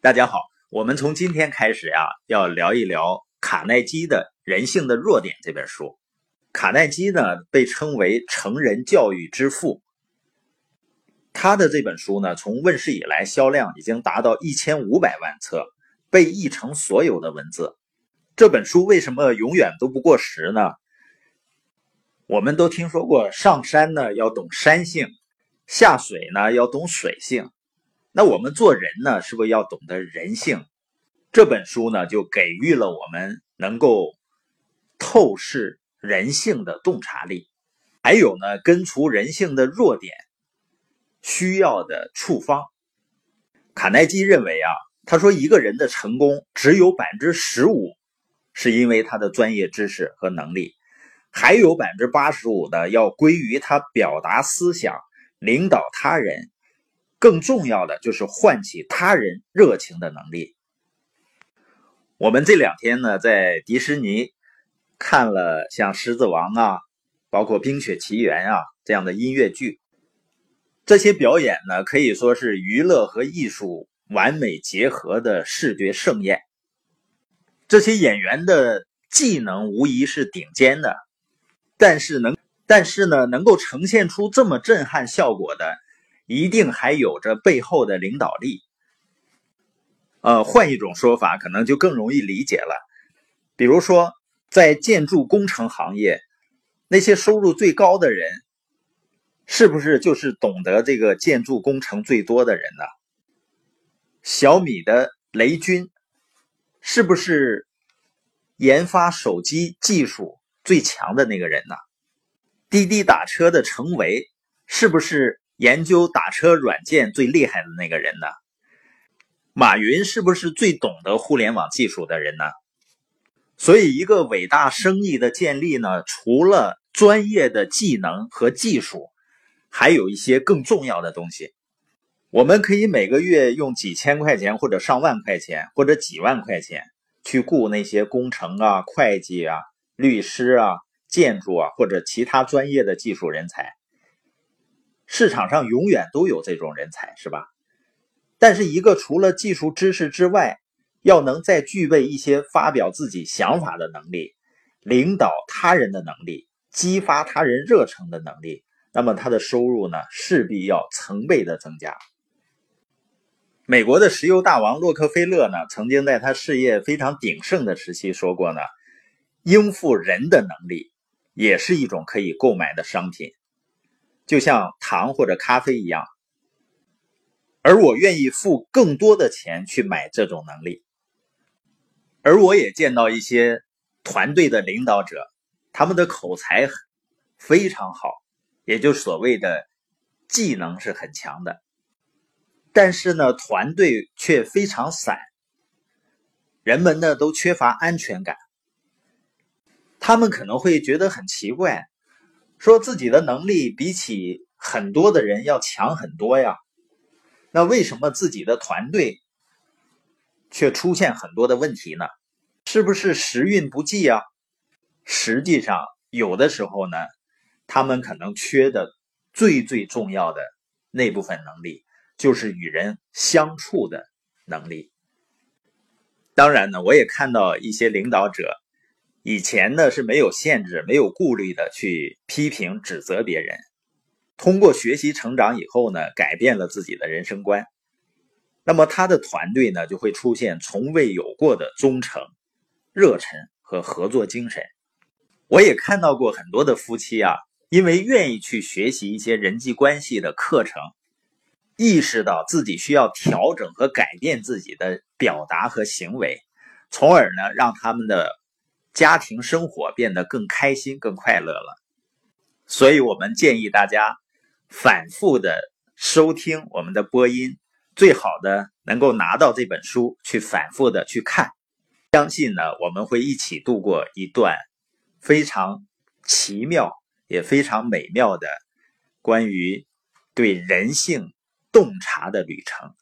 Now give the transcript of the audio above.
大家好，我们从今天开始呀，要聊一聊卡耐基的《人性的弱点》这本书。卡耐基呢，被称为成人教育之父。他的这本书呢，从问世以来销量已经达到一千五百万册，被译成所有的文字。这本书为什么永远都不过时呢？我们都听说过，上山呢要懂山性，下水呢要懂水性。那我们做人呢，是不是要懂得人性？这本书呢，就给予了我们能够透视人性的洞察力，还有呢，根除人性的弱点需要的处方。卡耐基认为啊，他说一个人的成功只有百分之十五是因为他的专业知识和能力，还有百分之八十五的要归于他表达思想、领导他人。更重要的就是唤起他人热情的能力。我们这两天呢，在迪士尼看了像《狮子王》啊，包括《冰雪奇缘》啊这样的音乐剧，这些表演呢，可以说是娱乐和艺术完美结合的视觉盛宴。这些演员的技能无疑是顶尖的，但是能，但是呢，能够呈现出这么震撼效果的。一定还有着背后的领导力。呃，换一种说法，可能就更容易理解了。比如说，在建筑工程行业，那些收入最高的人，是不是就是懂得这个建筑工程最多的人呢？小米的雷军，是不是研发手机技术最强的那个人呢？滴滴打车的程维，是不是？研究打车软件最厉害的那个人呢？马云是不是最懂得互联网技术的人呢？所以，一个伟大生意的建立呢，除了专业的技能和技术，还有一些更重要的东西。我们可以每个月用几千块钱，或者上万块钱，或者几万块钱去雇那些工程啊、会计啊、律师啊、建筑啊，或者其他专业的技术人才。市场上永远都有这种人才，是吧？但是一个除了技术知识之外，要能再具备一些发表自己想法的能力、领导他人的能力、激发他人热诚的能力，那么他的收入呢，势必要成倍的增加。美国的石油大王洛克菲勒呢，曾经在他事业非常鼎盛的时期说过呢，应付人的能力也是一种可以购买的商品。就像糖或者咖啡一样，而我愿意付更多的钱去买这种能力。而我也见到一些团队的领导者，他们的口才非常好，也就所谓的技能是很强的，但是呢，团队却非常散，人们呢都缺乏安全感，他们可能会觉得很奇怪。说自己的能力比起很多的人要强很多呀，那为什么自己的团队却出现很多的问题呢？是不是时运不济啊？实际上，有的时候呢，他们可能缺的最最重要的那部分能力，就是与人相处的能力。当然呢，我也看到一些领导者。以前呢是没有限制、没有顾虑的去批评、指责别人，通过学习成长以后呢，改变了自己的人生观。那么他的团队呢就会出现从未有过的忠诚、热忱和合作精神。我也看到过很多的夫妻啊，因为愿意去学习一些人际关系的课程，意识到自己需要调整和改变自己的表达和行为，从而呢让他们的。家庭生活变得更开心、更快乐了，所以我们建议大家反复的收听我们的播音，最好的能够拿到这本书去反复的去看，相信呢我们会一起度过一段非常奇妙也非常美妙的关于对人性洞察的旅程。